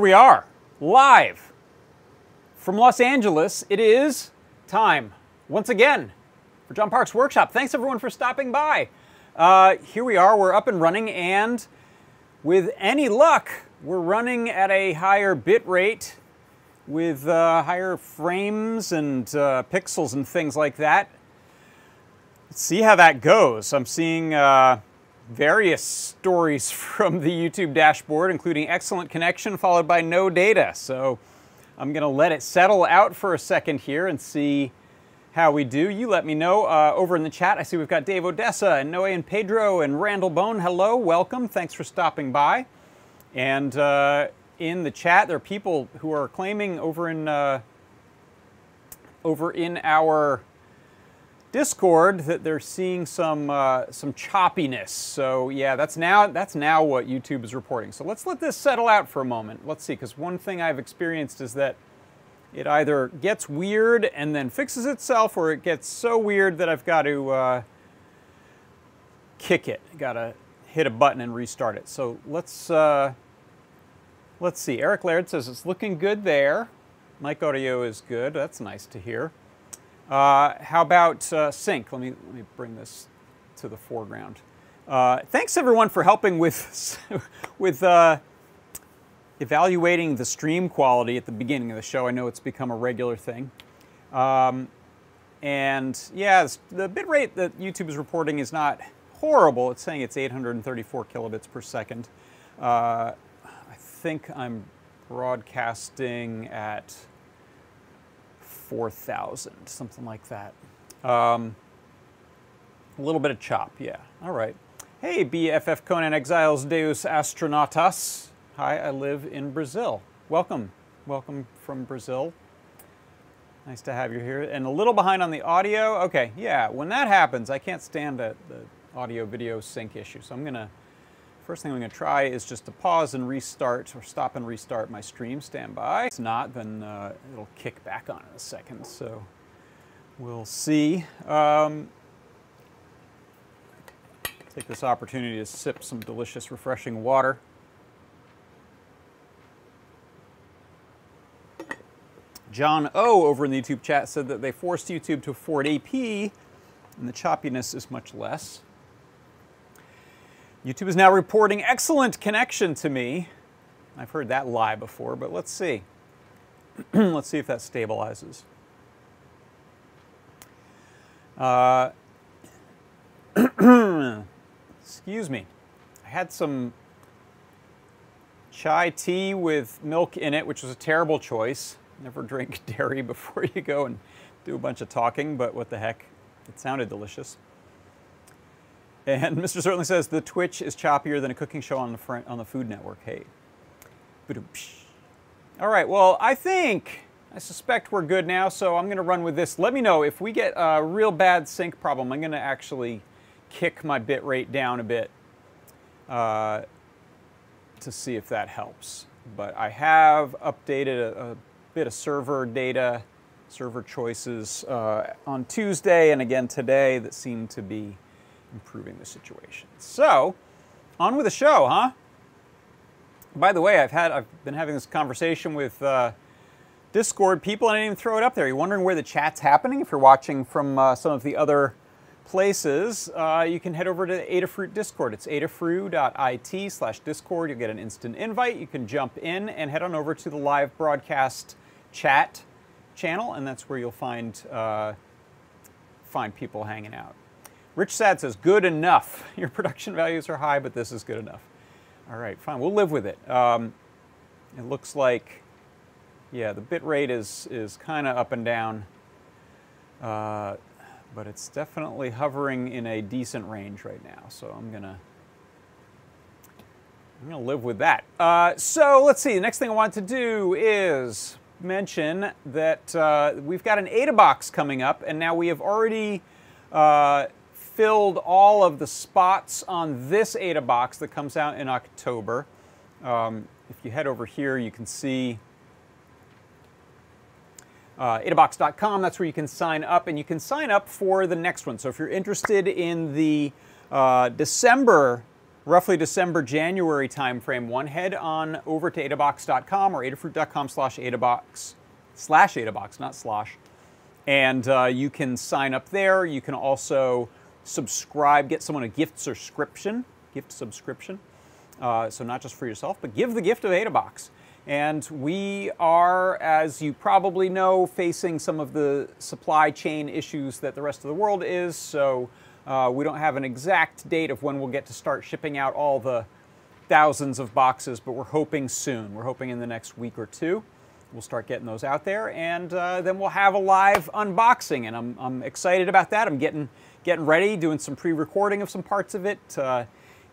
here we are, live from Los Angeles. It is time, once again, for John Park's Workshop. Thanks everyone for stopping by. Uh, here we are, we're up and running, and with any luck, we're running at a higher bit rate with uh, higher frames and uh, pixels and things like that. Let's see how that goes. I'm seeing uh, various stories from the YouTube dashboard, including excellent connection followed by no data. So I'm going to let it settle out for a second here and see how we do. You let me know uh, over in the chat. I see we've got Dave Odessa and Noe and Pedro and Randall Bone. Hello, welcome. Thanks for stopping by. And uh, in the chat, there are people who are claiming over in uh, over in our Discord that they're seeing some uh, some choppiness. So yeah, that's now that's now what YouTube is reporting. So let's let this settle out for a moment. Let's see, because one thing I've experienced is that it either gets weird and then fixes itself, or it gets so weird that I've got to uh, kick it. Got to hit a button and restart it. So let's uh, let's see. Eric Laird says it's looking good there. Mic audio is good. That's nice to hear. Uh, how about uh, sync? Let me, let me bring this to the foreground. Uh, thanks everyone for helping with, with evaluating the stream quality at the beginning of the show. I know it's become a regular thing. Um, and yeah, the bitrate that YouTube is reporting is not horrible. It's saying it's 834 kilobits per second. Uh, I think I'm broadcasting at 4,000, something like that. Um, a little bit of chop, yeah. All right. Hey, BFF Conan Exiles Deus Astronautas. Hi, I live in Brazil. Welcome. Welcome from Brazil. Nice to have you here. And a little behind on the audio. Okay, yeah, when that happens, I can't stand the, the audio video sync issue. So I'm going to First thing I'm going to try is just to pause and restart or stop and restart my stream. standby. If it's not, then uh, it'll kick back on in a second. So we'll see. Um, take this opportunity to sip some delicious, refreshing water. John O over in the YouTube chat said that they forced YouTube to afford AP and the choppiness is much less. YouTube is now reporting excellent connection to me. I've heard that lie before, but let's see. let's see if that stabilizes. Uh, excuse me. I had some chai tea with milk in it, which was a terrible choice. Never drink dairy before you go and do a bunch of talking, but what the heck. It sounded delicious. And Mr. Certainly says the Twitch is choppier than a cooking show on the front, on the Food Network. Hey. All right. Well, I think I suspect we're good now, so I'm going to run with this. Let me know if we get a real bad sync problem. I'm going to actually kick my bit rate down a bit uh, to see if that helps. But I have updated a, a bit of server data, server choices uh, on Tuesday and again today that seem to be improving the situation. So, on with the show, huh? By the way, I've had I've been having this conversation with uh, Discord people, and I didn't even throw it up there. You're wondering where the chat's happening? If you're watching from uh, some of the other places, uh, you can head over to Adafruit Discord. It's adafruit.it slash Discord. You'll get an instant invite. You can jump in and head on over to the live broadcast chat channel, and that's where you'll find uh, find people hanging out. Rich Sad says, good enough. Your production values are high, but this is good enough. All right, fine, we'll live with it. Um, it looks like, yeah, the bit rate is, is kind of up and down, uh, but it's definitely hovering in a decent range right now. So I'm gonna, I'm gonna live with that. Uh, so let's see, the next thing I want to do is mention that uh, we've got an AdaBox coming up, and now we have already uh, filled all of the spots on this AdaBox that comes out in October. Um, if you head over here, you can see uh, adabox.com. That's where you can sign up, and you can sign up for the next one. So if you're interested in the uh, December roughly December, January timeframe one, head on over to adabox.com or adafruit.com slash adabox, slash adabox, not slosh. And uh, you can sign up there. You can also subscribe, get someone a gift subscription, gift subscription. Uh, so not just for yourself, but give the gift of Adabox. And we are, as you probably know, facing some of the supply chain issues that the rest of the world is. So uh, we don't have an exact date of when we'll get to start shipping out all the thousands of boxes, but we're hoping soon. We're hoping in the next week or two. We'll start getting those out there, and uh, then we'll have a live unboxing, and I'm, I'm excited about that. I'm getting getting ready, doing some pre-recording of some parts of it, uh,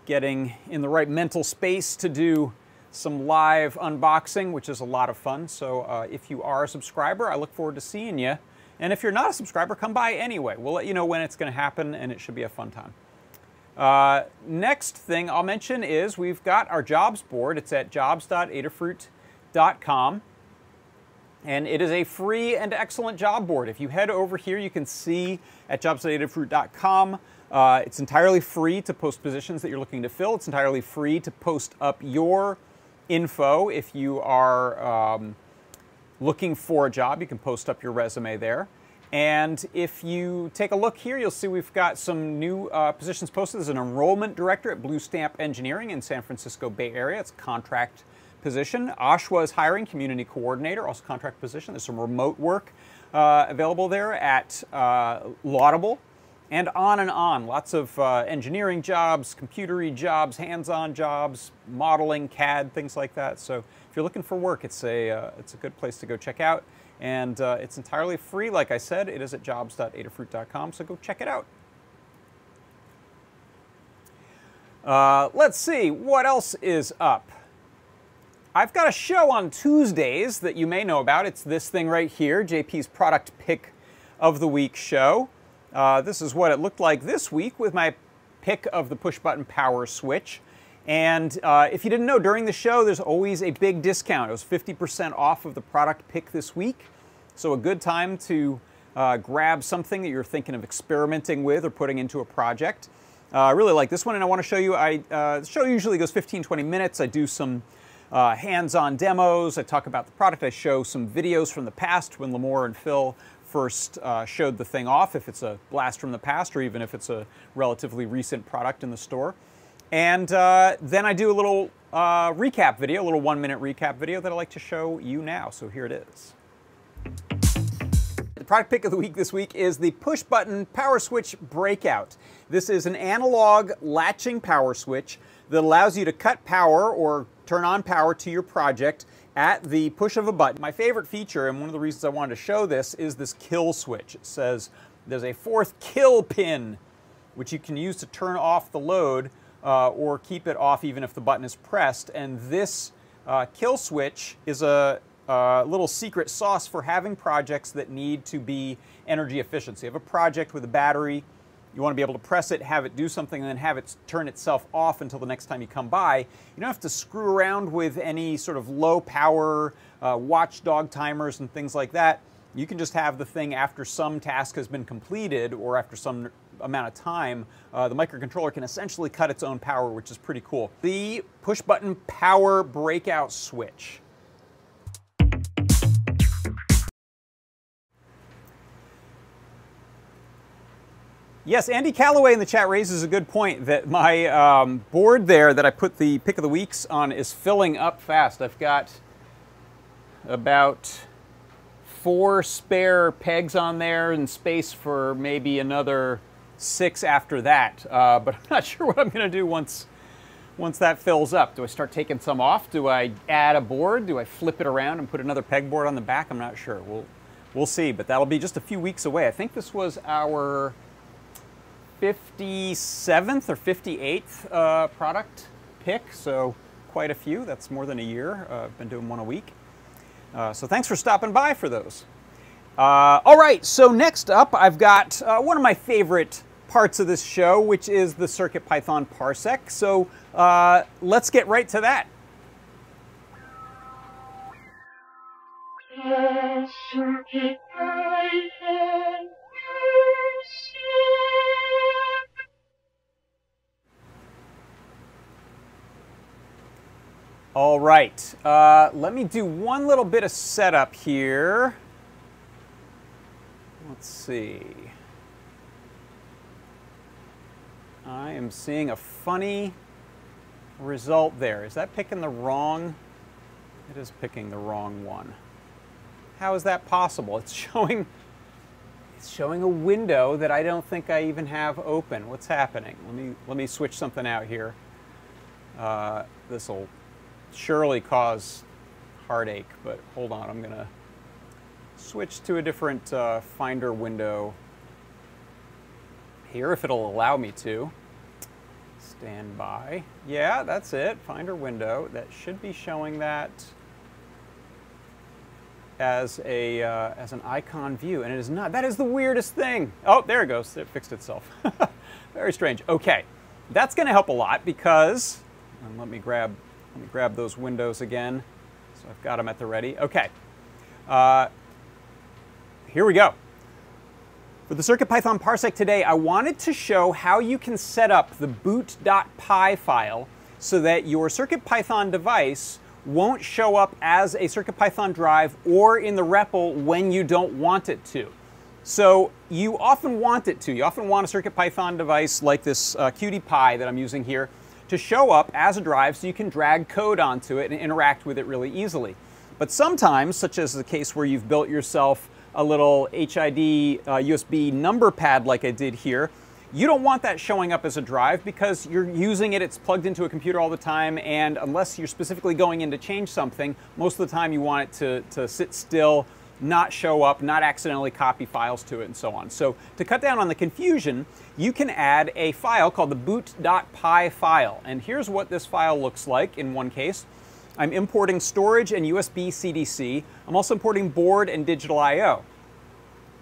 getting in the right mental space to do some live unboxing, which is a lot of fun. So uh, if you are a subscriber, I look forward to seeing you. And if you're not a subscriber, come by anyway. We'll let you know when it's going to happen, and it should be a fun time. Uh, next thing I'll mention is we've got our jobs board. It's at jobs.adafruit.com. And it is a free and excellent job board. If you head over here, you can see at jobs.adafruit.com. Uh, it's entirely free to post positions that you're looking to fill. It's entirely free to post up your info if you are um, looking for a job. You can post up your resume there. And if you take a look here, you'll see we've got some new uh, positions posted. There's an enrollment director at Blue Stamp Engineering in San Francisco Bay Area. It's contract position. OSHWA is hiring community coordinator, also contract position. There's some remote work uh, available there at uh, Laudable and on and on. Lots of uh, engineering jobs, computery jobs, hands-on jobs, modeling, CAD, things like that. So if you're looking for work, it's a, uh, it's a good place to go check out. And uh, it's entirely free, like I said. It is at jobs.adafruit.com, so go check it out. Uh, let's see, what else is up? I've got a show on Tuesdays that you may know about. It's this thing right here, JP's Product Pick of the Week show. Uh, this is what it looked like this week with my pick of the push button power switch. And uh, if you didn't know, during the show, there's always a big discount. It was 50% off of the product pick this week. So a good time to uh, grab something that you're thinking of experimenting with or putting into a project. Uh, I really like this one, and I want to show you. I, uh, the show usually goes 15, 20 minutes. I do some uh, hands-on demos. I talk about the product. I show some videos from the past when Limor and Phil first uh, showed the thing off, if it's a blast from the past or even if it's a relatively recent product in the store. And uh, then I do a little uh, recap video, a little one minute recap video that I'd like to show you now. So here it is. The product pick of the week this week is the push button power switch breakout. This is an analog latching power switch that allows you to cut power or turn on power to your project at the push of a button. My favorite feature, and one of the reasons I wanted to show this, is this kill switch. It says there's a fourth kill pin, which you can use to turn off the load uh, or keep it off even if the button is pressed. And this uh, kill switch is a, a little secret sauce for having projects that need to be energy efficient. So you have a project with a battery, you want to be able to press it, have it do something, and then have it turn itself off until the next time you come by. You don't have to screw around with any sort of low power uh, watchdog timers and things like that. You can just have the thing after some task has been completed or after some amount of time, uh, the microcontroller can essentially cut its own power, which is pretty cool. The push button power breakout switch. Yes, Andy Calloway in the chat raises a good point that my um, board there that I put the pick of the weeks on is filling up fast. I've got about four spare pegs on there and space for maybe another six after that. Uh, but I'm not sure what I'm going to do once once that fills up. Do I start taking some off? Do I add a board? Do I flip it around and put another pegboard on the back? I'm not sure. We'll we'll see. But that'll be just a few weeks away. I think this was our 57th or 58th uh, product pick, so quite a few. That's more than a year. Uh, I've been doing one a week. Uh, so thanks for stopping by for those. Uh, all right, so next up, I've got uh, one of my favorite parts of this show, which is the CircuitPython Parsec. So uh, let's get right to that. Circuit All right, uh, let me do one little bit of setup here. Let's see. I am seeing a funny result there. Is that picking the wrong? It is picking the wrong one. How is that possible? It's showing it's showing a window that I don't think I even have open. What's happening? Let me let me switch something out here. Uh, this will surely cause heartache, but hold on, I'm gonna switch to a different uh, Finder window here if it'll allow me to. Stand by. Yeah, that's it. Finder window. That should be showing that as a uh, as an icon view, and it is not. That is the weirdest thing. Oh, there it goes. It fixed itself. Very strange. Okay, that's going to help a lot because. And let me grab let me grab those windows again. So I've got them at the ready. Okay. Uh, here we go. For the CircuitPython Parsec today, I wanted to show how you can set up the boot.py file so that your CircuitPython device won't show up as a CircuitPython drive or in the REPL when you don't want it to. So you often want it to. You often want a CircuitPython device like this uh, QT Py that I'm using here to show up as a drive so you can drag code onto it and interact with it really easily. But sometimes, such as the case where you've built yourself a little HID uh, USB number pad like I did here, you don't want that showing up as a drive because you're using it, it's plugged into a computer all the time, and unless you're specifically going in to change something, most of the time you want it to, to sit still, not show up, not accidentally copy files to it, and so on. So to cut down on the confusion, you can add a file called the boot.py file. And here's what this file looks like in one case. I'm importing storage and USB CDC. I'm also importing board and digital I.O.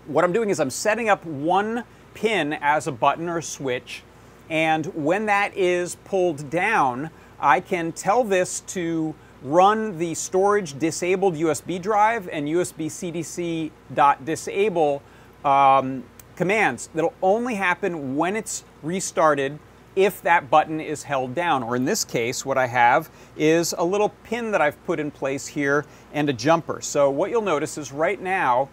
What I'm doing is I'm setting up one pin as a button or switch. And when that is pulled down, I can tell this to run the storage disabled USB drive and USB CDC disable um, commands that'll only happen when it's restarted if that button is held down. Or in this case, what I have is a little pin that I've put in place here and a jumper. So what you'll notice is right now,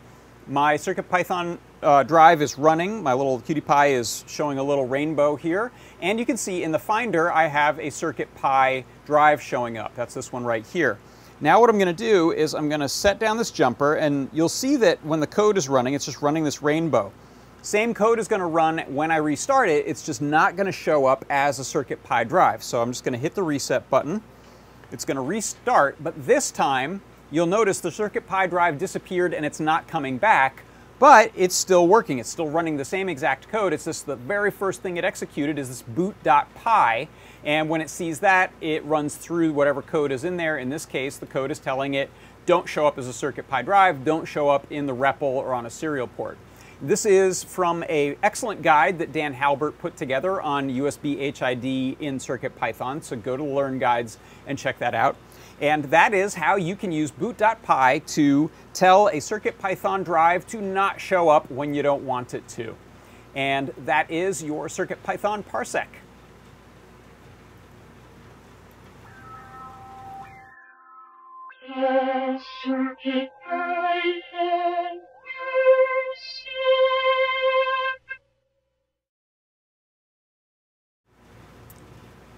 my CircuitPython uh, drive is running. My little QT Py is showing a little rainbow here. And you can see in the Finder, I have a CircuitPy drive showing up. That's this one right here. Now what I'm going to do is I'm going to set down this jumper and you'll see that when the code is running, it's just running this rainbow. Same code is going to run when I restart it, it's just not going to show up as a CircuitPy drive. So I'm just going to hit the reset button. It's going to restart, but this time you'll notice the CircuitPy drive disappeared and it's not coming back, but it's still working. It's still running the same exact code. It's just the very first thing it executed is this boot.py, and when it sees that, it runs through whatever code is in there. In this case, the code is telling it, don't show up as a CircuitPy drive, don't show up in the REPL or on a serial port. This is from a excellent guide that Dan Halbert put together on USB HID in CircuitPython, so go to Learn Guides and check that out. And that is how you can use boot.py to tell a CircuitPython drive to not show up when you don't want it to. And that is your CircuitPython parsec.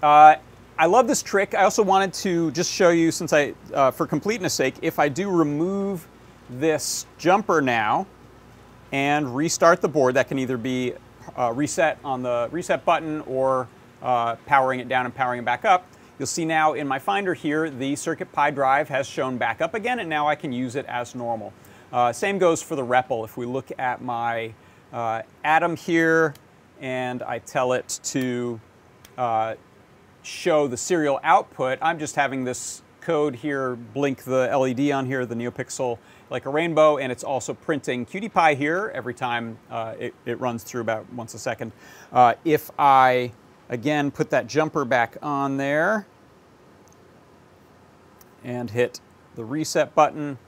Uh, I love this trick. I also wanted to just show you, since I, uh, for completeness sake, if I do remove this jumper now and restart the board, that can either be uh, reset on the reset button or uh, powering it down and powering it back up. You'll see now in my Finder here, the CircuitPy drive has shown back up again, and now I can use it as normal. Uh, same goes for the REPL. If we look at my uh, Atom here, and I tell it to uh, show the serial output, I'm just having this code here blink the LED on here, the NeoPixel, like a rainbow, and it's also printing QT Py here every time uh, it, it, runs through about once a second. Uh, if I, again, put that jumper back on there and hit the reset button,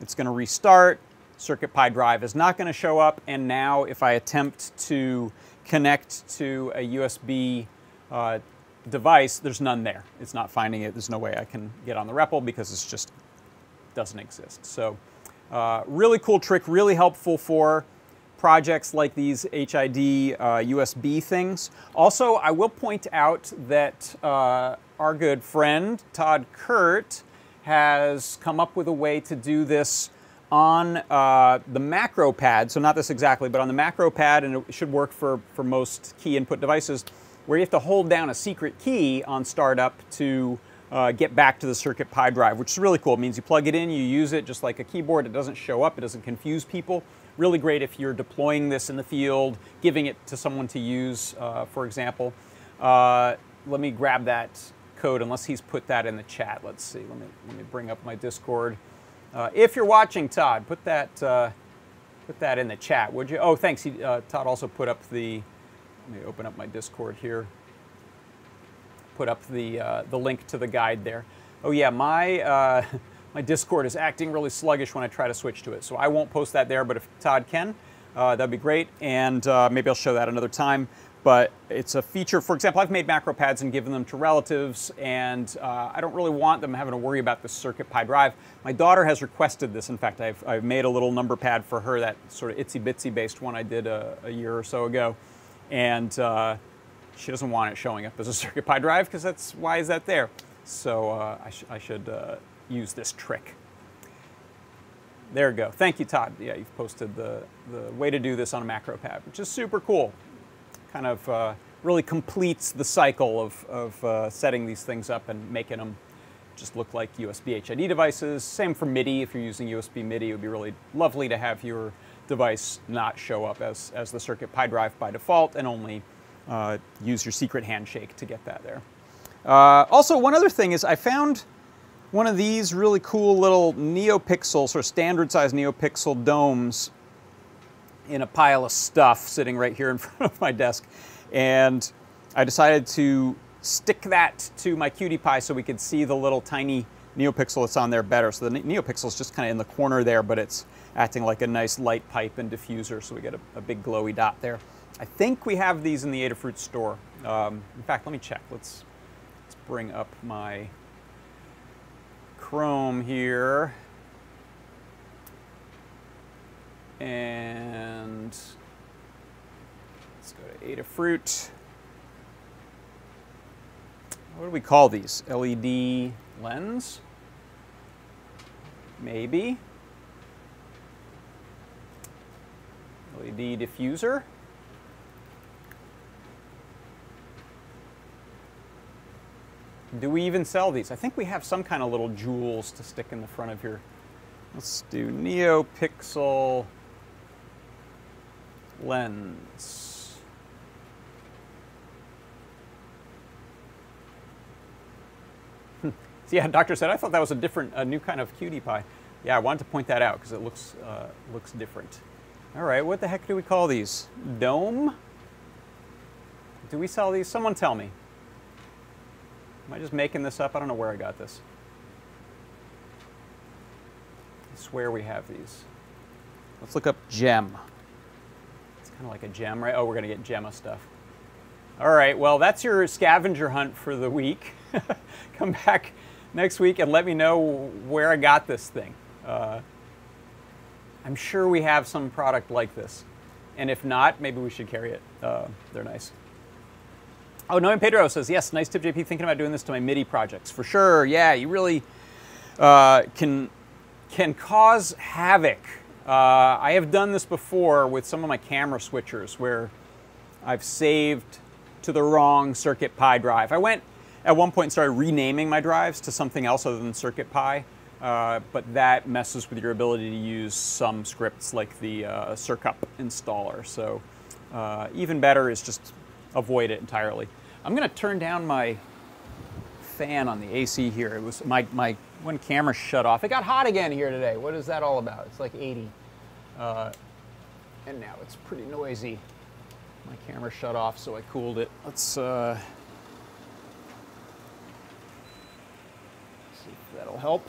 it's going to restart. CircuitPy drive is not going to show up, and now if I attempt to connect to a USB uh, device, there's none there. It's not finding it. There's no way I can get on the REPL because it just doesn't exist. So uh, really cool trick, really helpful for projects like these HID uh, USB things. Also, I will point out that uh, our good friend Tod Kurt has come up with a way to do this on uh, the macro pad, so not this exactly, but on the macro pad, and it should work for, for most key input devices, where you have to hold down a secret key on startup to uh, get back to the CircuitPy drive, which is really cool. It means you plug it in, you use it just like a keyboard. It doesn't show up, it doesn't confuse people. Really great if you're deploying this in the field, giving it to someone to use, uh, for example. Uh, let me grab that code, unless he's put that in the chat. Let's see. Let me let me bring up my Discord. Uh, if you're watching, Tod, put that uh, put that in the chat, would you? Oh, thanks. He, uh, Tod also put up the. Let me open up my Discord here put up the, uh, the link to the guide there. Oh yeah, my, uh, my Discord is acting really sluggish when I try to switch to it. So I won't post that there, but if Tod can, uh, that'd be great. And uh, maybe I'll show that another time. But it's a feature, for example, I've made macro pads and given them to relatives, and uh, I don't really want them having to worry about the CircuitPy drive. My daughter has requested this. In fact, I've, I've made a little number pad for her, that sort of itsy bitsy based one I did a, a year or so ago. And uh, she doesn't want it showing up as a CircuitPy drive because that's why is that there? So uh, I, sh I, should uh, use this trick. There we go. Thank you, Tod. Yeah, you've posted the, the way to do this on a macro pad, which is super cool. Kind of uh, really completes the cycle of, of uh, setting these things up and making them just look like USB HID devices. Same for MIDI. If you're using USB MIDI, it would be really lovely to have your device not show up as, as the CircuitPy drive by default and only uh, use your secret handshake to get that there. Uh, also, one other thing is I found one of these really cool little NeoPixel, sort of standard size NeoPixel domes in a pile of stuff sitting right here in front of my desk. And I decided to stick that to my QT Py so we could see the little tiny NeoPixel that's on there better. So the NeoPixel is just kind of in the corner there, but it's acting like a nice light pipe and diffuser, so we get a, a big glowy dot there. I think we have these in the Adafruit store. Um, in fact, let me check. Let's, let's bring up my Chrome here. And let's go to Adafruit. What do we call these? LED lens? Maybe. LED diffuser? Do we even sell these? I think we have some kind of little jewels to stick in the front of your. Let's do NeoPixel lens. Hmm. yeah, doctor said I thought that was a different, a new kind of QT Py. Yeah, I wanted to point that out because it looks uh, looks different. All right, what the heck do we call these? Dome? Do we sell these? Someone tell me. Am I just making this up? I don't know where I got this. I swear we have these. Let's look up gem. It's kind of like a gem, right? Oh, we're going to get Gemma stuff. All right, well, that's your scavenger hunt for the week. Come back next week and let me know where I got this thing. Uh, I'm sure we have some product like this. And if not, maybe we should carry it. Uh, they're nice. Oh, Noam Pedro says, yes, nice tip, JP. Thinking about doing this to my MIDI projects. For sure, yeah, you really uh, can, can cause havoc. Uh, I have done this before with some of my camera switchers where I've saved to the wrong CircuitPy drive. I went at one point and started renaming my drives to something else other than CircuitPy, uh, but that messes with your ability to use some scripts like the uh, Circup installer. So uh, even better is just avoid it entirely. I'm going to turn down my fan on the AC here. It was my, my one camera shut off. It got hot again here today. What is that all about? It's like 80. Uh, and now it's pretty noisy. My camera shut off, so I cooled it. Let's uh, see if that'll help.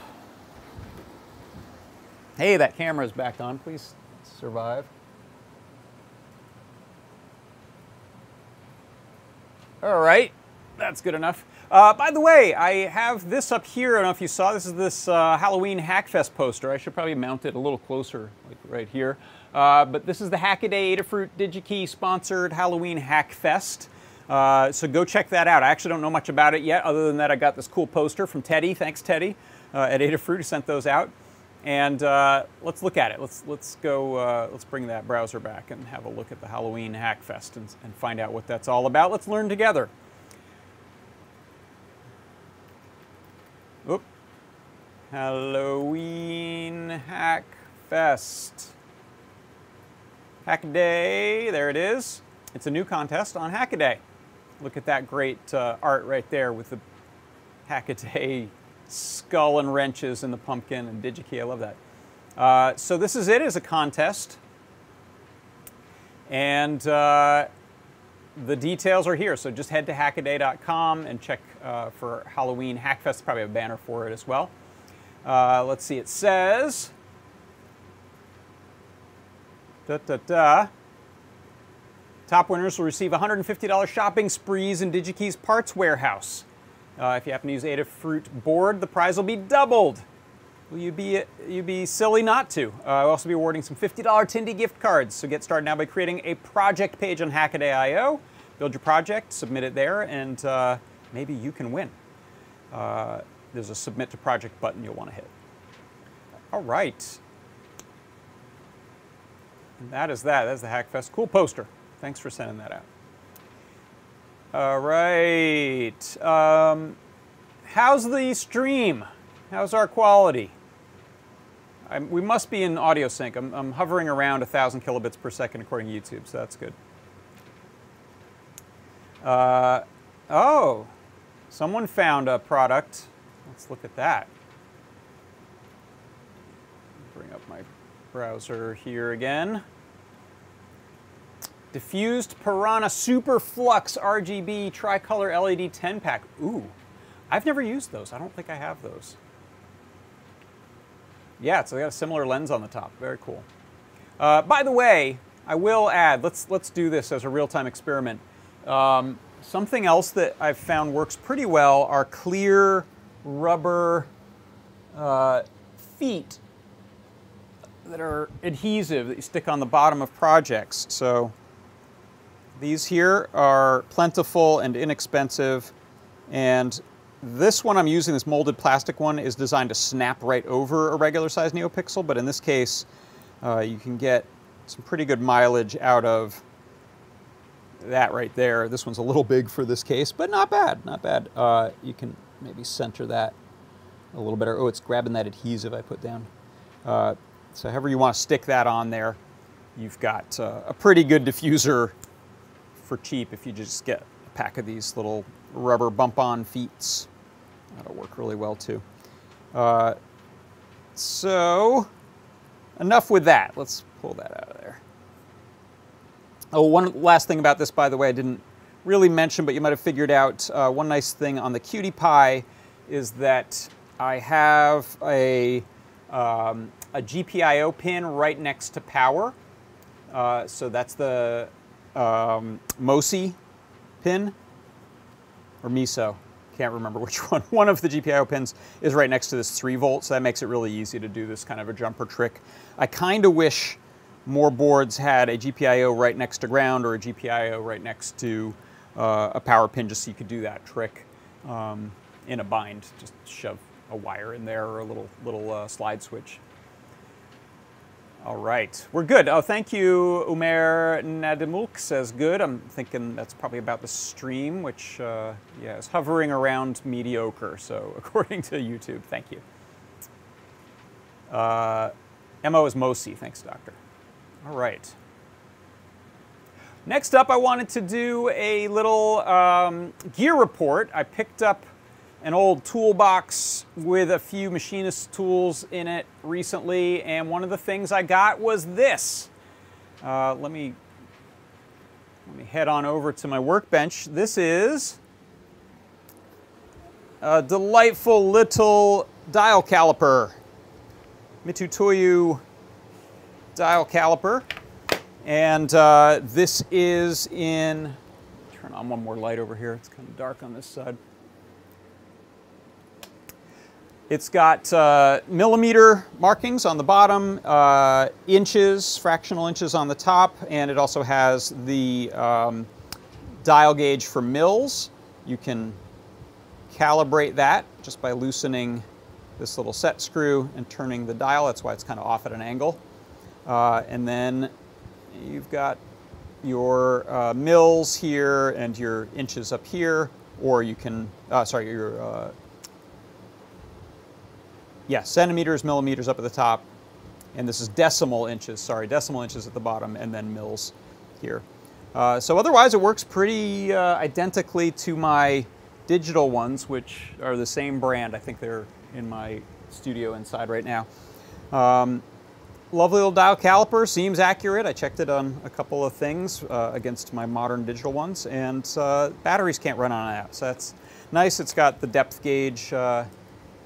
Hey, that camera's back on. Please survive. All right. That's good enough. Uh, by the way, I have this up here. I don't know if you saw. This is this uh, Halloween Hackfest poster. I should probably mount it a little closer, like right here. Uh, but this is the Hackaday Adafruit DigiKey sponsored Halloween Hackfest. Uh, so go check that out. I actually don't know much about it yet, other than that I got this cool poster from Teddy. Thanks, Teddy, uh, at Adafruit who sent those out. And uh, let's look at it. Let's let's go. Uh, let's bring that browser back and have a look at the Halloween Hackfest and, and find out what that's all about. Let's learn together. Oop. Halloween Hackfest. Hackaday, there it is. It's a new contest on Hackaday. Look at that great uh, art right there with the Hackaday skull and wrenches and the pumpkin and DigiKey. I love that. Uh, so this is it as a contest. And uh, the details are here. So just head to hackaday.com and check uh, for Halloween Hackfest. Probably a banner for it as well. Uh, let's see, it says, da da da. Top winners will receive $150 shopping sprees in DigiKey's parts warehouse. Uh, if you happen to use Adafruit board, the prize will be doubled. Will you be, you be silly not to? Uh, I'll also be awarding some $50 Tindie gift cards. So get started now by creating a project page on Hackaday.io. Build your project, submit it there, and uh, maybe you can win. Uh, there's a submit to project button you'll want to hit. All right. And that is that. That's the Hackfest. Cool poster. Thanks for sending that out. All right. Um, how's the stream? How's our quality? I'm, we must be in audio sync. I'm, I'm hovering around 1,000 kilobits per second according to YouTube, so that's good. Uh, oh, someone found a product. Let's look at that. Bring up my browser here again. Diffused Piranha Super Flux RGB Tricolor LED 10 pack. Ooh, I've never used those. I don't think I have those. Yeah, so they got a similar lens on the top. Very cool. Uh, by the way, I will add, let's, let's do this as a real-time experiment. Um, something else that I've found works pretty well are clear rubber uh, feet that are adhesive that you stick on the bottom of projects. So these here are plentiful and inexpensive. And this one I'm using, this molded plastic one, is designed to snap right over a regular size NeoPixel. But in this case, uh, you can get some pretty good mileage out of that right there. This one's a little big for this case, but not bad, not bad. Uh, you can maybe center that a little better. Oh, it's grabbing that adhesive I put down. Uh, so however you want to stick that on there, you've got uh, a pretty good diffuser for cheap if you just get a pack of these little rubber bump-on feet. That'll work really well too. Uh, so enough with that. Let's pull that out of there. Oh, one last thing about this, by the way, I didn't really mention, but you might have figured out uh, one nice thing on the QT Py is that I have a, um, a GPIO pin right next to power. Uh, so that's the um, MOSI pin or MISO. Can't remember which one. One of the GPIO pins is right next to this 3 volt, so that makes it really easy to do this kind of a jumper trick. I kind of wish more boards had a GPIO right next to ground or a GPIO right next to uh, a power pin just so you could do that trick um, in a bind. Just shove a wire in there or a little, little uh, slide switch. All right, we're good. Oh, thank you, Umer Nadimulk says good. I'm thinking that's probably about the stream, which, uh, yeah, is hovering around mediocre, so according to YouTube, thank you. Uh, MO is Mosi, thanks, Doctor. All right. Next up, I wanted to do a little um, gear report. I picked up an old toolbox with a few machinist tools in it recently, and one of the things I got was this. Uh, let me let me head on over to my workbench. This is a delightful little dial caliper, Mitutoyo dial caliper, and uh, this is in turn on one more light over here. It's kind of dark on this side. It's got uh, millimeter markings on the bottom, uh, inches, fractional inches on the top, and it also has the um, dial gauge for mils. You can calibrate that just by loosening this little set screw and turning the dial. That's why it's kind of off at an angle. Uh, and then you've got your uh, mils here and your inches up here, or you can, uh, sorry, your uh, yeah, centimeters, millimeters up at the top, and this is decimal inches, sorry, decimal inches at the bottom, and then mils here. Uh, so otherwise it works pretty uh, identically to my digital ones, which are the same brand. I think they're in my studio inside right now. Um, lovely little dial caliper, seems accurate. I checked it on a couple of things uh, against my modern digital ones, and uh, batteries can't run on that, so that's nice. It's got the depth gauge uh,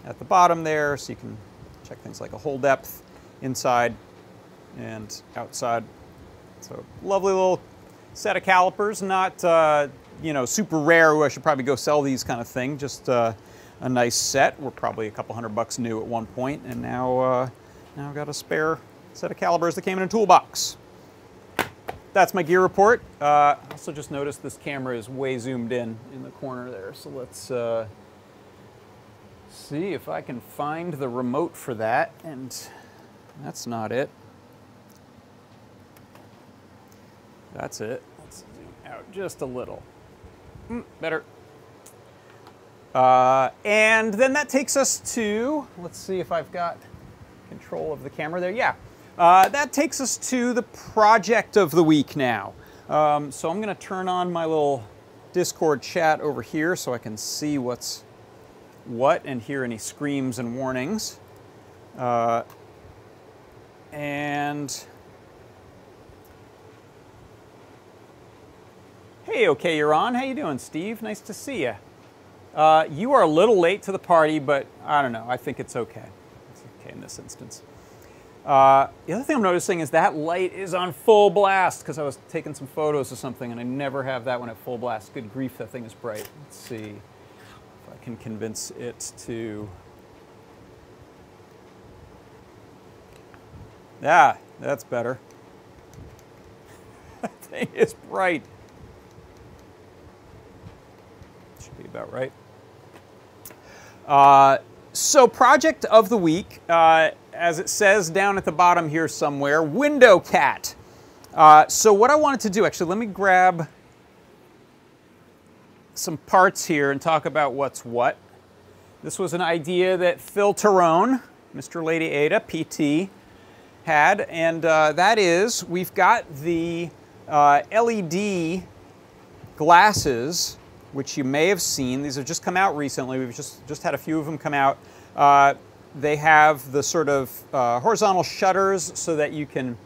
at the bottom there, so you can check things like a hole depth inside and outside. So lovely little set of calipers, not uh, you know super rare. I should probably go sell these kind of thing. Just uh, a nice set. We're probably a couple hundred bucks new at one point, and now uh, now I've got a spare set of calipers that came in a toolbox. That's my gear report. Uh, also just noticed this camera is way zoomed in in the corner there, so let's uh, see if I can find the remote for that, and that's not it. That's it. Let's zoom out just a little. Mm, better. Uh, and then that takes us to, let's see if I've got control of the camera there. Yeah. Uh, that takes us to the project of the week now. Um, so I'm to turn on my little Discord chat over here so I can see what's what and hear any screams and warnings. Uh, and hey, okay, you're on. How you doing, Steve? Nice to see you. Uh, you are a little late to the party, but I don't know. I think it's okay. It's okay in this instance. Uh, the other thing I'm noticing is that light is on full blast because I was taking some photos of something and I never have that one at full blast. Good grief, that thing is bright. Let's see can convince it to. Yeah, that's better. that thing is bright. Should be about right. Uh, so, project of the week, uh, as it says down at the bottom here somewhere, Window Cat. Uh, so, what I wanted to do, actually, let me grab some parts here and talk about what's what. This was an idea that Phil Torrone, Mr. Lady Ada, PT, had, and uh, that is we've got the uh, LED glasses, which you may have seen. These have just come out recently. We've just, just had a few of them come out. Uh, they have the sort of uh, horizontal shutters so that you can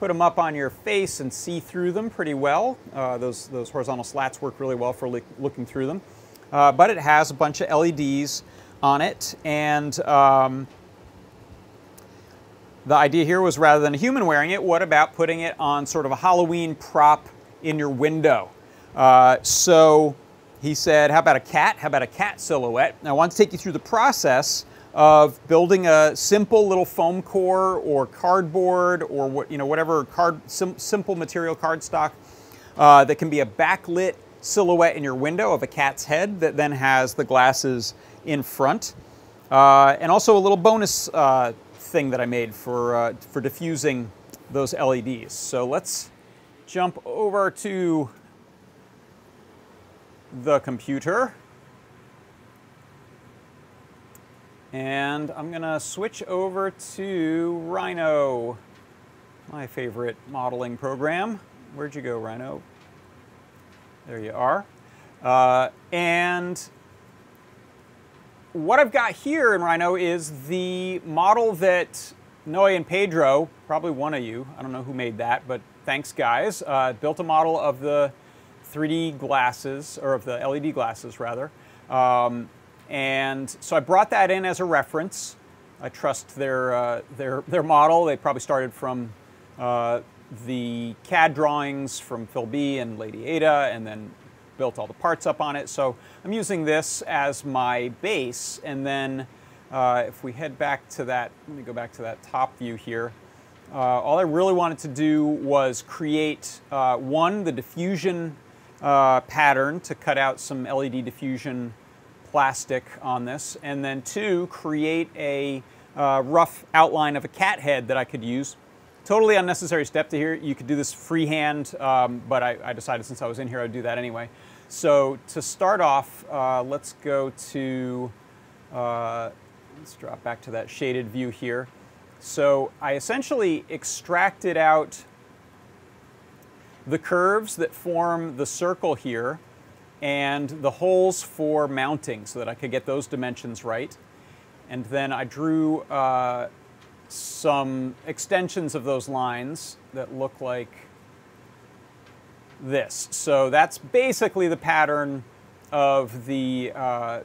put them up on your face and see through them pretty well. Uh, those, those horizontal slats work really well for looking through them. Uh, but it has a bunch of LEDs on it and um, the idea here was rather than a human wearing it, what about putting it on sort of a Halloween prop in your window? Uh, so he said, how about a cat? How about a cat silhouette? Now I want to take you through the process of building a simple little foam core or cardboard or what, you know, whatever card, sim simple material cardstock uh, that can be a backlit silhouette in your window of a cat's head that then has the glasses in front. Uh, and also a little bonus uh, thing that I made for, uh, for diffusing those LEDs. So let's jump over to the computer. And I'm to switch over to Rhino, my favorite modeling program. Where'd you go, Rhino? There you are. Uh, and what I've got here in Rhino is the model that Noe and Pedro, probably one of you, I don't know who made that, but thanks guys, uh, built a model of the 3D glasses, or of the LED glasses rather. Um, and so I brought that in as a reference. I trust their, uh, their, their model. They probably started from uh, the CAD drawings from Phil B and Lady Ada, and then built all the parts up on it. So I'm using this as my base. And then uh, if we head back to that, let me go back to that top view here. Uh, all I really wanted to do was create, uh, one, the diffusion uh, pattern to cut out some LED diffusion plastic on this, and then two, create a uh, rough outline of a cat head that I could use. Totally unnecessary step to here. You could do this freehand, um, but I, I, decided since I was in here I'd do that anyway. So to start off, uh, let's go to, uh, let's drop back to that shaded view here. So I essentially extracted out the curves that form the circle here and the holes for mounting so that I could get those dimensions right. And then I drew uh, some extensions of those lines that look like this. So that's basically the pattern of the, uh,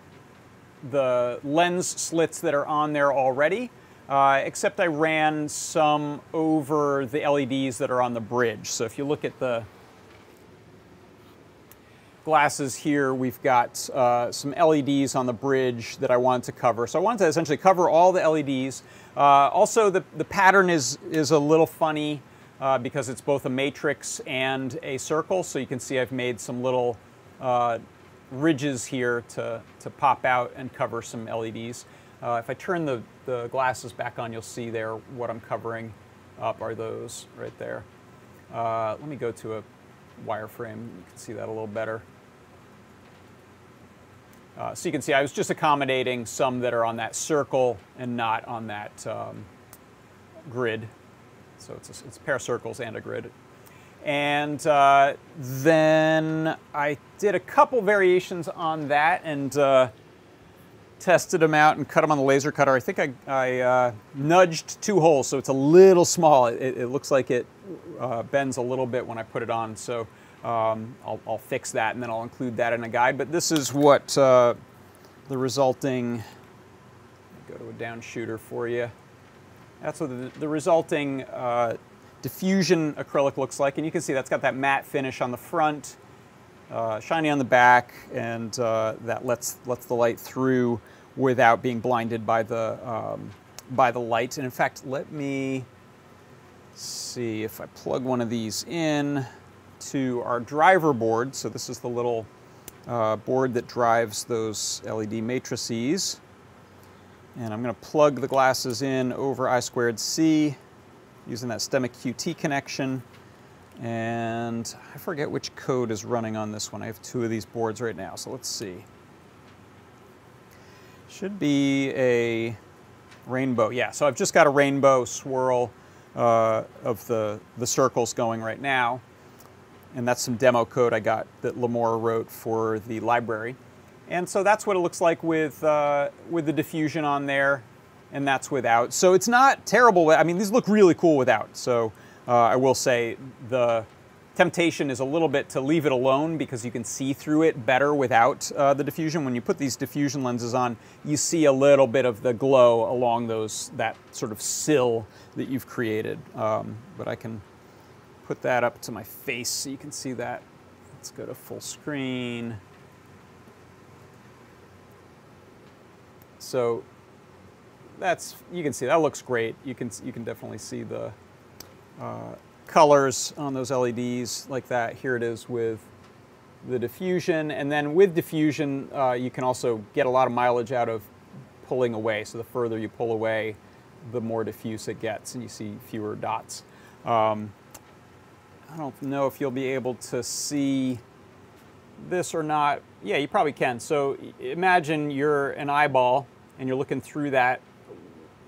the lens slits that are on there already, uh, except I ran some over the LEDs that are on the bridge. So if you look at the glasses here, we've got uh, some LEDs on the bridge that I wanted to cover. So I wanted to essentially cover all the LEDs. Uh, also, the, the pattern is, is a little funny uh, because it's both a matrix and a circle. So you can see I've made some little uh, ridges here to, to pop out and cover some LEDs. Uh, if I turn the, the glasses back on, you'll see there what I'm covering up are those right there. Uh, let me go to a wireframe. You can see that a little better. Uh, so you can see I was just accommodating some that are on that circle and not on that um, grid. So it's a, it's a pair of circles and a grid. And uh, then I did a couple variations on that and uh, tested them out and cut them on the laser cutter. I think I, I uh, nudged two holes, so it's a little small. It, it looks like it uh, bends a little bit when I put it on. So um, I'll, I'll, fix that and then I'll include that in a guide. But this is what uh, the resulting, go to a down shooter for you. That's what the, the resulting uh, diffusion acrylic looks like. And you can see that's got that matte finish on the front, uh, shiny on the back, and uh, that lets, lets the light through without being blinded by the, um, by the light. And in fact, let me see if I plug one of these in to our driver board. So this is the little uh, board that drives those LED matrices. And I'm going to plug the glasses in over I squared C using that STEMMA QT connection. And I forget which code is running on this one. I have two of these boards right now, so let's see. Should be a rainbow. Yeah, so I've just got a rainbow swirl uh, of the, the circles going right now and that's some demo code I got that Limor wrote for the library. And so that's what it looks like with, uh, with the diffusion on there, and that's without. So it's not terrible. I mean, these look really cool without. So uh, I will say the temptation is a little bit to leave it alone because you can see through it better without uh, the diffusion. When you put these diffusion lenses on, you see a little bit of the glow along those that sort of sill that you've created. Um, but I can put that up to my face so you can see that. Let's go to full screen. So that's, you can see, that looks great. You can, you can definitely see the uh, colors on those LEDs like that. Here it is with the diffusion. And then with diffusion, uh, you can also get a lot of mileage out of pulling away. So the further you pull away, the more diffuse it gets and you see fewer dots. Um, I don't know if you'll be able to see this or not. Yeah, you probably can. So imagine you're an eyeball and you're looking through that.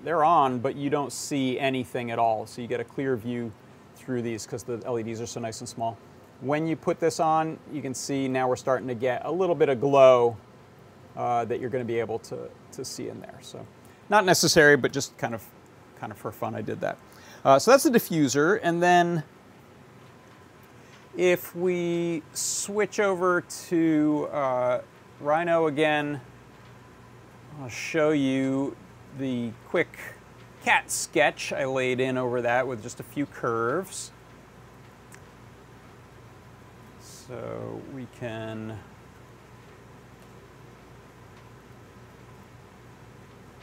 They're on, but you don't see anything at all. So you get a clear view through these because the LEDs are so nice and small. When you put this on, you can see now we're starting to get a little bit of glow uh, that you're going to be able to, to see in there. So not necessary, but just kind of, kind of for fun, I did that. Uh, so that's the diffuser. And then if we switch over to uh, Rhino again, I'll show you the quick cat sketch I laid in over that with just a few curves. So we can.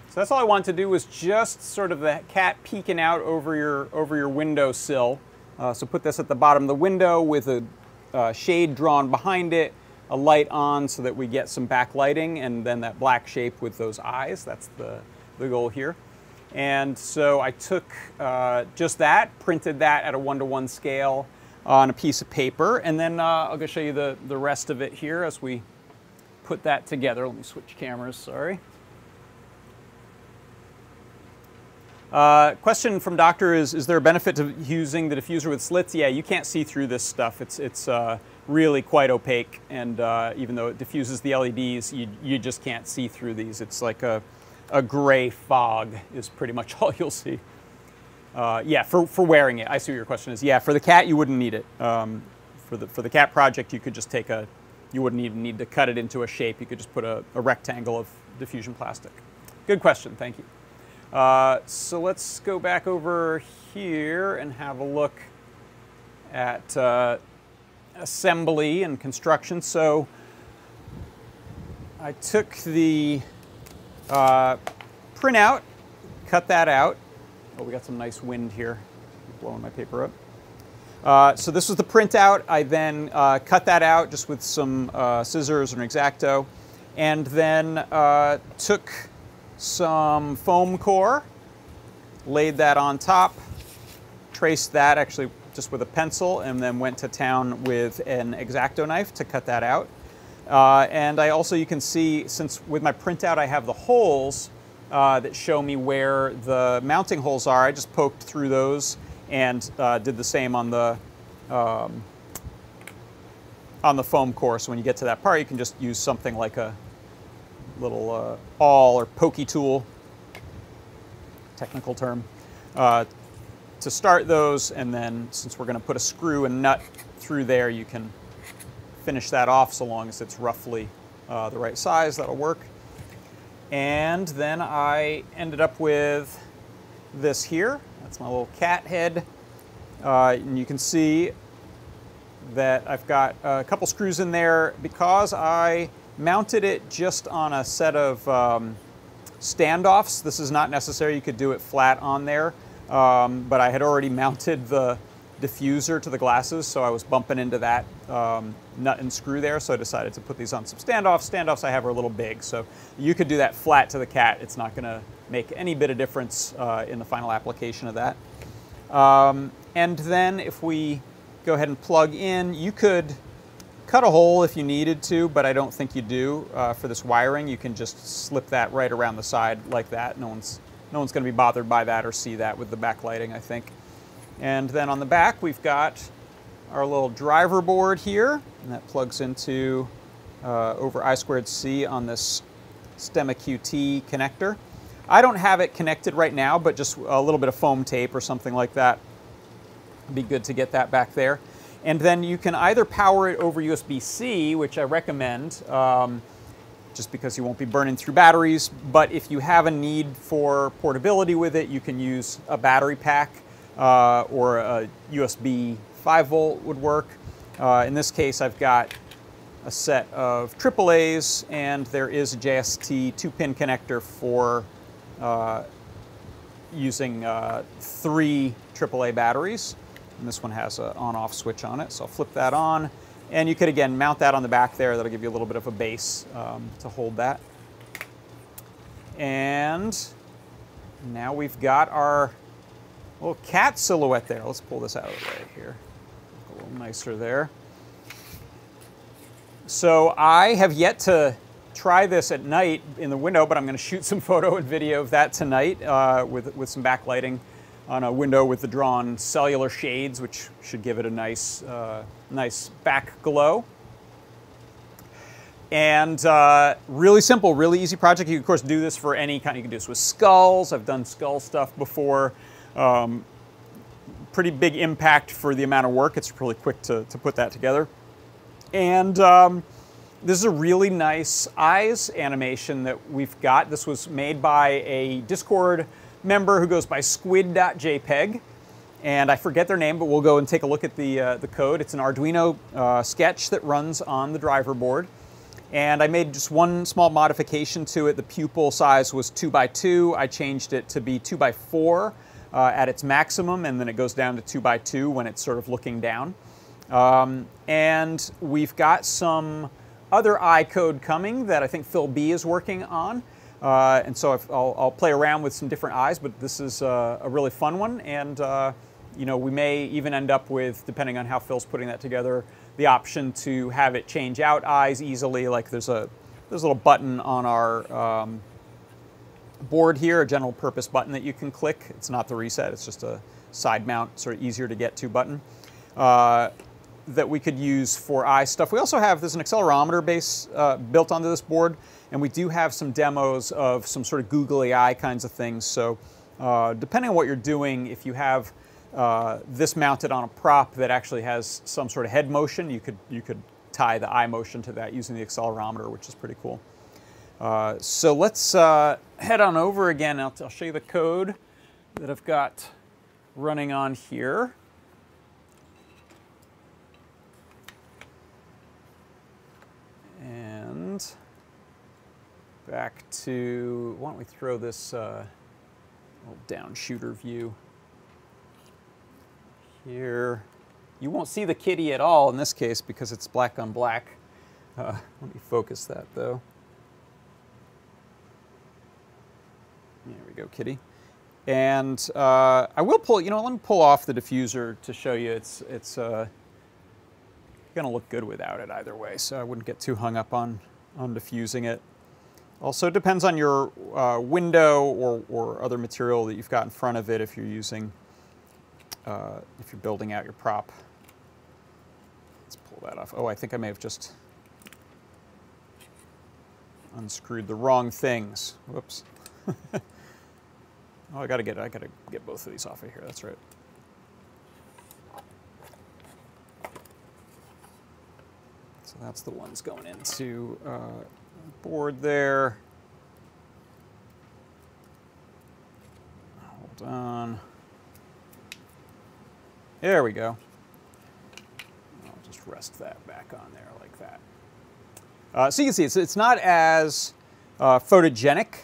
So that's all I wanted to do was just sort of the cat peeking out over your over your window sill. Uh, so put this at the bottom of the window with a uh, shade drawn behind it, a light on so that we get some backlighting, and then that black shape with those eyes. That's the, the goal here. And so I took uh, just that, printed that at a one-to-one scale on a piece of paper, and then uh, I'll go show you the, the rest of it here as we put that together. Let me switch cameras, sorry. Uh, question from doctor is, is there a benefit to using the diffuser with slits? Yeah, you can't see through this stuff. It's, it's uh, really quite opaque, and uh, even though it diffuses the LEDs, you, you just can't see through these. It's like a, a gray fog is pretty much all you'll see. Uh, yeah, for, for wearing it. I see what your question is. Yeah, for the cat, you wouldn't need it. Um, for, the, for the cat project, you could just take a, you wouldn't even need to cut it into a shape. You could just put a, a rectangle of diffusion plastic. Good question, thank you. Uh, so let's go back over here and have a look at uh, assembly and construction. So I took the uh, printout, cut that out. Oh, we got some nice wind here, blowing my paper up. Uh, so this was the printout. I then uh, cut that out just with some uh, scissors and X-Acto, and then uh, took some foam core, laid that on top, traced that actually just with a pencil, and then went to town with an X-Acto knife to cut that out. Uh, and I also, you can see, since with my printout I have the holes uh, that show me where the mounting holes are, I just poked through those and uh, did the same on the um, on the foam core. So when you get to that part, you can just use something like a little uh, awl or pokey tool, technical term, uh, to start those. And then since we're going to put a screw and nut through there, you can finish that off so long as it's roughly uh, the right size. That'll work. And then I ended up with this here. That's my little cat head. Uh, and you can see that I've got a couple screws in there because I mounted it just on a set of um, standoffs. This is not necessary, you could do it flat on there, um, but I had already mounted the diffuser to the glasses, so I was bumping into that um, nut and screw there, so I decided to put these on some standoffs. Standoffs I have are a little big, so you could do that flat to the cat. It's not gonna make any bit of difference uh, in the final application of that. Um, and then if we go ahead and plug in, you could cut a hole if you needed to, but I don't think you do uh, for this wiring. You can just slip that right around the side like that. No one's, no one's going to be bothered by that or see that with the backlighting, I think. And then on the back, we've got our little driver board here, and that plugs into uh, over I squared C on this Stemma QT connector. I don't have it connected right now, but just a little bit of foam tape or something like that. It'd be good to get that back there. And then you can either power it over USB-C, which I recommend, um, just because you won't be burning through batteries. But if you have a need for portability with it, you can use a battery pack uh, or a USB 5 volt would work. Uh, in this case, I've got a set of AAAs and there is a JST 2-pin connector for uh, using uh, three AAA batteries. And this one has an on-off switch on it, so I'll flip that on. And you could, again, mount that on the back there. That'll give you a little bit of a base um, to hold that. And now we've got our little cat silhouette there. Let's pull this out of the way here. A little nicer there. So I have yet to try this at night in the window, but I'm going to shoot some photo and video of that tonight uh, with, with some backlighting on a window with the drawn cellular shades, which should give it a nice, uh, nice back glow. And uh, really simple, really easy project. You can, of course, do this for any kind. You can do this with skulls. I've done skull stuff before. Um, pretty big impact for the amount of work. It's really quick to, to put that together. And um, this is a really nice eyes animation that we've got. This was made by a Discord member who goes by squid.jpg. and I forget their name, but we'll go and take a look at the, uh, the code. It's an Arduino uh, sketch that runs on the driver board. And I made just one small modification to it. The pupil size was 2 by 2 I changed it to be 2 by 4 uh, at its maximum, and then it goes down to 2 by 2 when it's sort of looking down. Um, and we've got some other eye code coming that I think Phil B is working on. Uh, and so I'll, I'll, play around with some different eyes, but this is uh, a really fun one. And uh, you know, we may even end up with, depending on how Phil's putting that together, the option to have it change out eyes easily. Like there's a there's a little button on our um, board here, a general purpose button that you can click. It's not the reset, it's just a side mount, sort of easier to get to button. Uh, that we could use for eye stuff. We also have, there's an accelerometer base uh, built onto this board, and we do have some demos of some sort of googly eye kinds of things. So uh, depending on what you're doing, if you have uh, this mounted on a prop that actually has some sort of head motion. You could, you could tie the eye motion to that using the accelerometer, which is pretty cool. Uh, so let's uh, head on over again. I'll, I'll, show you the code that I've got running on here. And back to, why don't we throw this uh, little down shooter view here. You won't see the kitty at all in this case because it's black on black. Uh, let me focus that though. There we go, kitty. And uh, I will pull, you know, let me pull off the diffuser to show you it's, it's uh, going to look good without it either way, so I wouldn't get too hung up on, on diffusing it. Also, depends on your uh, window or, or other material that you've got in front of it if you're using uh, if you're building out your prop. Let's pull that off. Oh, I think I may have just unscrewed the wrong things. Whoops. oh, I gotta get I gotta get both of these off of here. That's right. That's the ones going into uh, board there. Hold on. There we go. I'll just rest that back on there like that. Uh, so you can see it's, it's not as uh, photogenic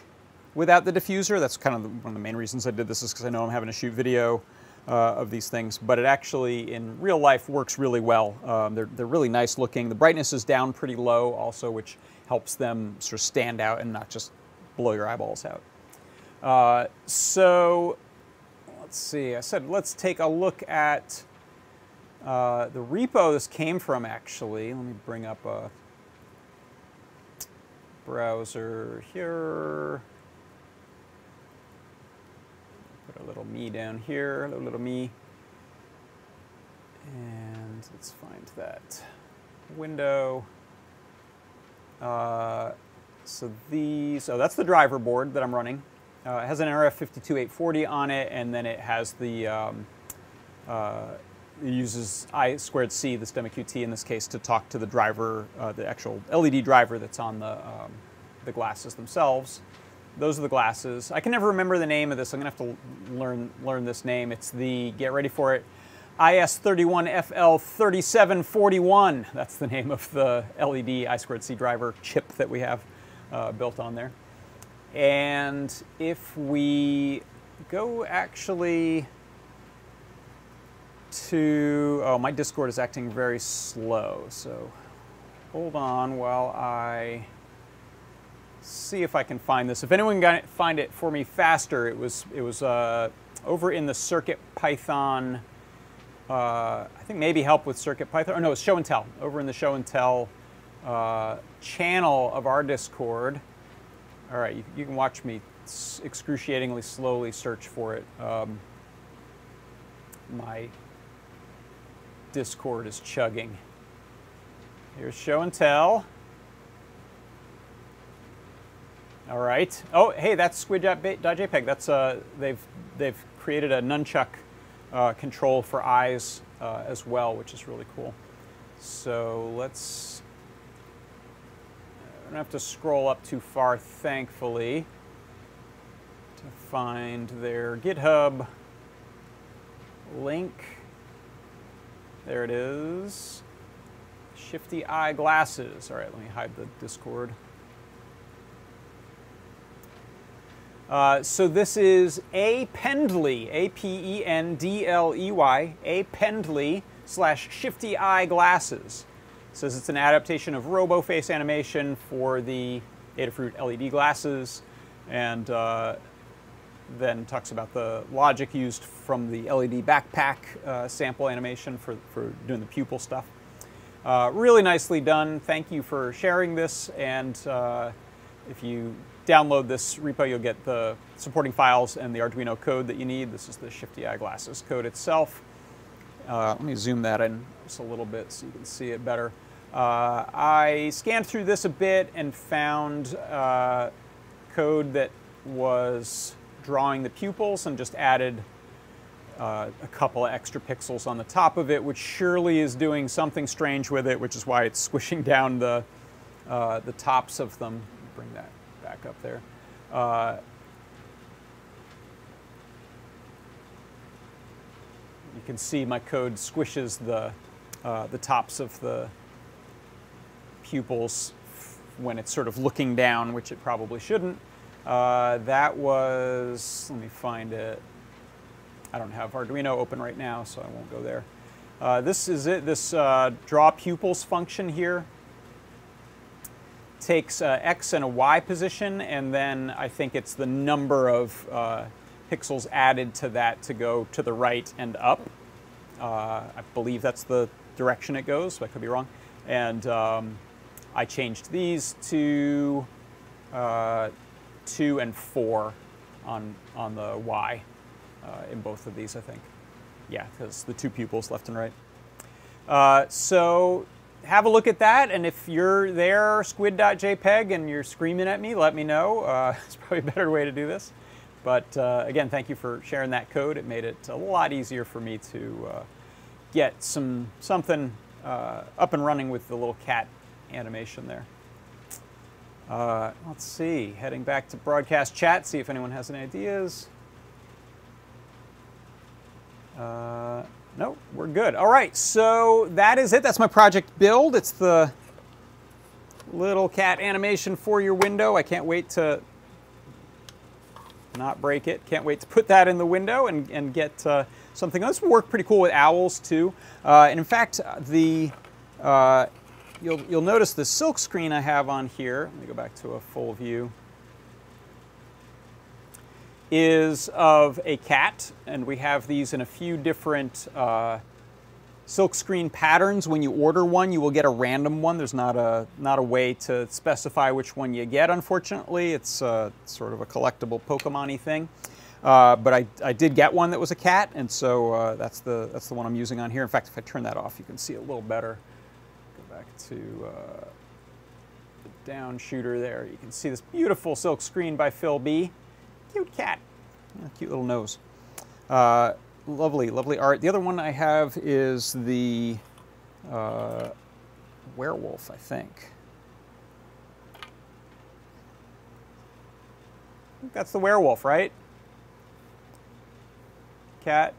without the diffuser. That's kind of the, one of the main reasons I did this is because I know I'm having to shoot video uh, of these things, but it actually in real life works really well. Um, they're, they're really nice looking. The brightness is down pretty low also, which helps them sort of stand out and not just blow your eyeballs out. Uh, so let's see, I said let's take a look at uh, the repo this came from actually. Let me bring up a browser here. Put a little me down here, a little, me. And let's find that window. Uh, so these, oh, that's the driver board that I'm running. Uh, it has an nRF52840 on it, and then it has the, um, uh, it uses I squared C, the STEMMA QT in this case, to talk to the driver, uh, the actual LED driver that's on the, um, the glasses themselves. Those are the glasses. I can never remember the name of this. I'm gonna have to learn, learn this name. It's the, get ready for it, IS31FL3741. That's the name of the LED I squared C driver chip that we have uh, built on there. And if we go actually to, oh, my Discord is acting very slow. So hold on while I see if I can find this. If anyone can find it for me faster, it was, it was uh, over in the Circuit Python, uh, I think maybe help with CircuitPython, or no, it's Show and Tell, over in the Show and Tell uh, channel of our Discord. All right, you, you can watch me excruciatingly slowly search for it. Um, my Discord is chugging. Here's show and tell. All right. Oh, hey, that's squid.jpg. That's uh, they've they've created a nunchuck uh, control for eyes uh, as well, which is really cool. So let's I don't have to scroll up too far, thankfully, to find their GitHub link. There it is. Shifty eye glasses. All right, let me hide the Discord. Uh, so this is A Pendley, A P E N D L E Y, A Pendley slash Shifty Eye Glasses. It says it's an adaptation of RoboFace animation for the Adafruit LED glasses, and uh, then talks about the logic used from the LED backpack uh, sample animation for, for doing the pupil stuff. Uh, really nicely done. Thank you for sharing this, and uh, if you download this repo, you'll get the supporting files and the Arduino code that you need. This is the Shifty Eye Glasses code itself. Uh, let me zoom that in just a little bit so you can see it better. Uh, I scanned through this a bit and found uh, code that was drawing the pupils and just added uh, a couple of extra pixels on the top of it, which surely is doing something strange with it, which is why it's squishing down the, uh, the tops of them. Bring that back up there. Uh, you can see my code squishes the, uh, the tops of the pupils when it's sort of looking down, which it probably shouldn't. Uh, that was, let me find it. I don't have Arduino open right now, so I won't go there. Uh, this is it, this uh, draw pupils function here takes a X and a Y position, and then I think it's the number of uh, pixels added to that to go to the right and up. Uh, I believe that's the direction it goes, but I could be wrong. And um, I changed these to uh, 2 and 4 on, on the Y uh, in both of these, I think. Yeah, because the two pupils left and right. Uh, so have a look at that, and if you're there, squid.jpg, and you're screaming at me, let me know. Uh, it's probably a better way to do this. But uh, again, thank you for sharing that code. It made it a lot easier for me to uh, get some something uh, up and running with the little cat animation there. Uh, let's see, heading back to broadcast chat, see if anyone has any ideas. No, we're good. All right, so that is it. That's my project build. It's the little cat animation for your window. I can't wait to not break it. Can't wait to put that in the window and, and get uh, something. This will work pretty cool with owls too. Uh, and in fact, the uh, you'll, you'll notice the silk screen I have on here. Let me go back to a full view is of a cat, and we have these in a few different uh, silkscreen patterns. When you order one, you will get a random one. There's not a, not a way to specify which one you get, unfortunately. It's uh, sort of a collectible Pokemon-y thing. Uh, but I, I did get one that was a cat, and so uh, that's, the, that's the one I'm using on here. In fact, if I turn that off, you can see a little better. Go back to uh, the down shooter there. You can see this beautiful silk screen by Phil B. Cute cat. Yeah, cute little nose. Uh, lovely, lovely art. The other one I have is the uh, werewolf, I think. That's the werewolf, right? Cat.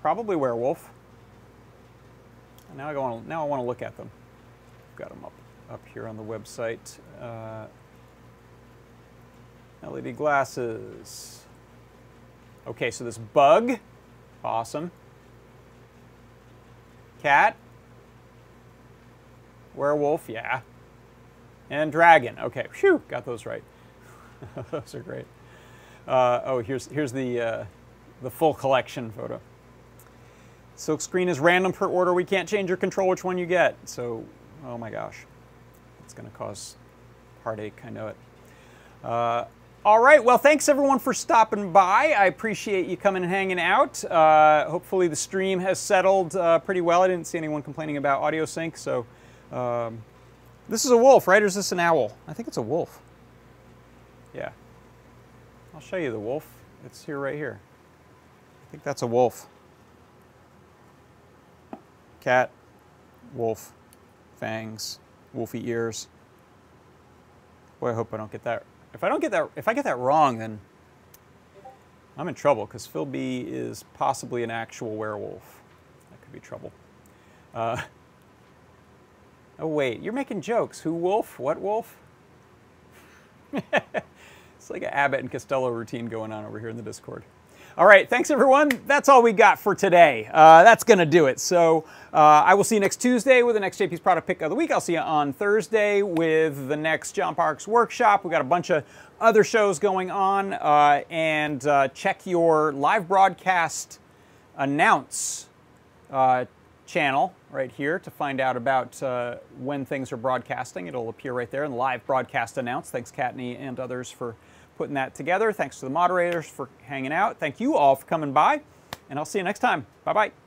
Probably werewolf. now I go now I want to look at them. I've got them up up here on the website. Uh, LED glasses. Okay, so this bug, awesome. Cat, werewolf, yeah. And dragon, okay, phew, got those right. those are great. Uh, oh, here's, here's the, uh, the full collection photo. Silk screen is random per order. We can't change or control which one you get. So, oh my gosh, it's going to cause heartache, I know it. Uh, all right, well, thanks everyone for stopping by. I appreciate you coming and hanging out. Uh, hopefully the stream has settled uh, pretty well. I didn't see anyone complaining about audio sync, so um, this is a wolf, right? Or is this an owl? I think it's a wolf. Yeah. I'll show you the wolf. It's here, right here. I think that's a wolf. Cat, wolf, fangs, wolfy ears. Boy, I hope I don't get that if I don't get that, if I get that wrong, then I'm in trouble because Phil B is possibly an actual werewolf. That could be trouble. Uh, oh, wait, you're making jokes. Who wolf? What wolf? it's like an Abbott and Costello routine going on over here in the Discord. All right, thanks everyone. That's all we got for today. Uh, that's going to do it. So uh, I will see you next Tuesday with the next JP's product pick of the week. I'll see you on Thursday with the next John Park's workshop. We've got a bunch of other shows going on. Uh, and uh, check your live broadcast announce uh, channel right here to find out about uh, when things are broadcasting. It'll appear right there in live broadcast announce. Thanks, Kattni and others for putting that together. Thanks to the moderators for hanging out. Thank you all for coming by, and I'll see you next time. Bye bye.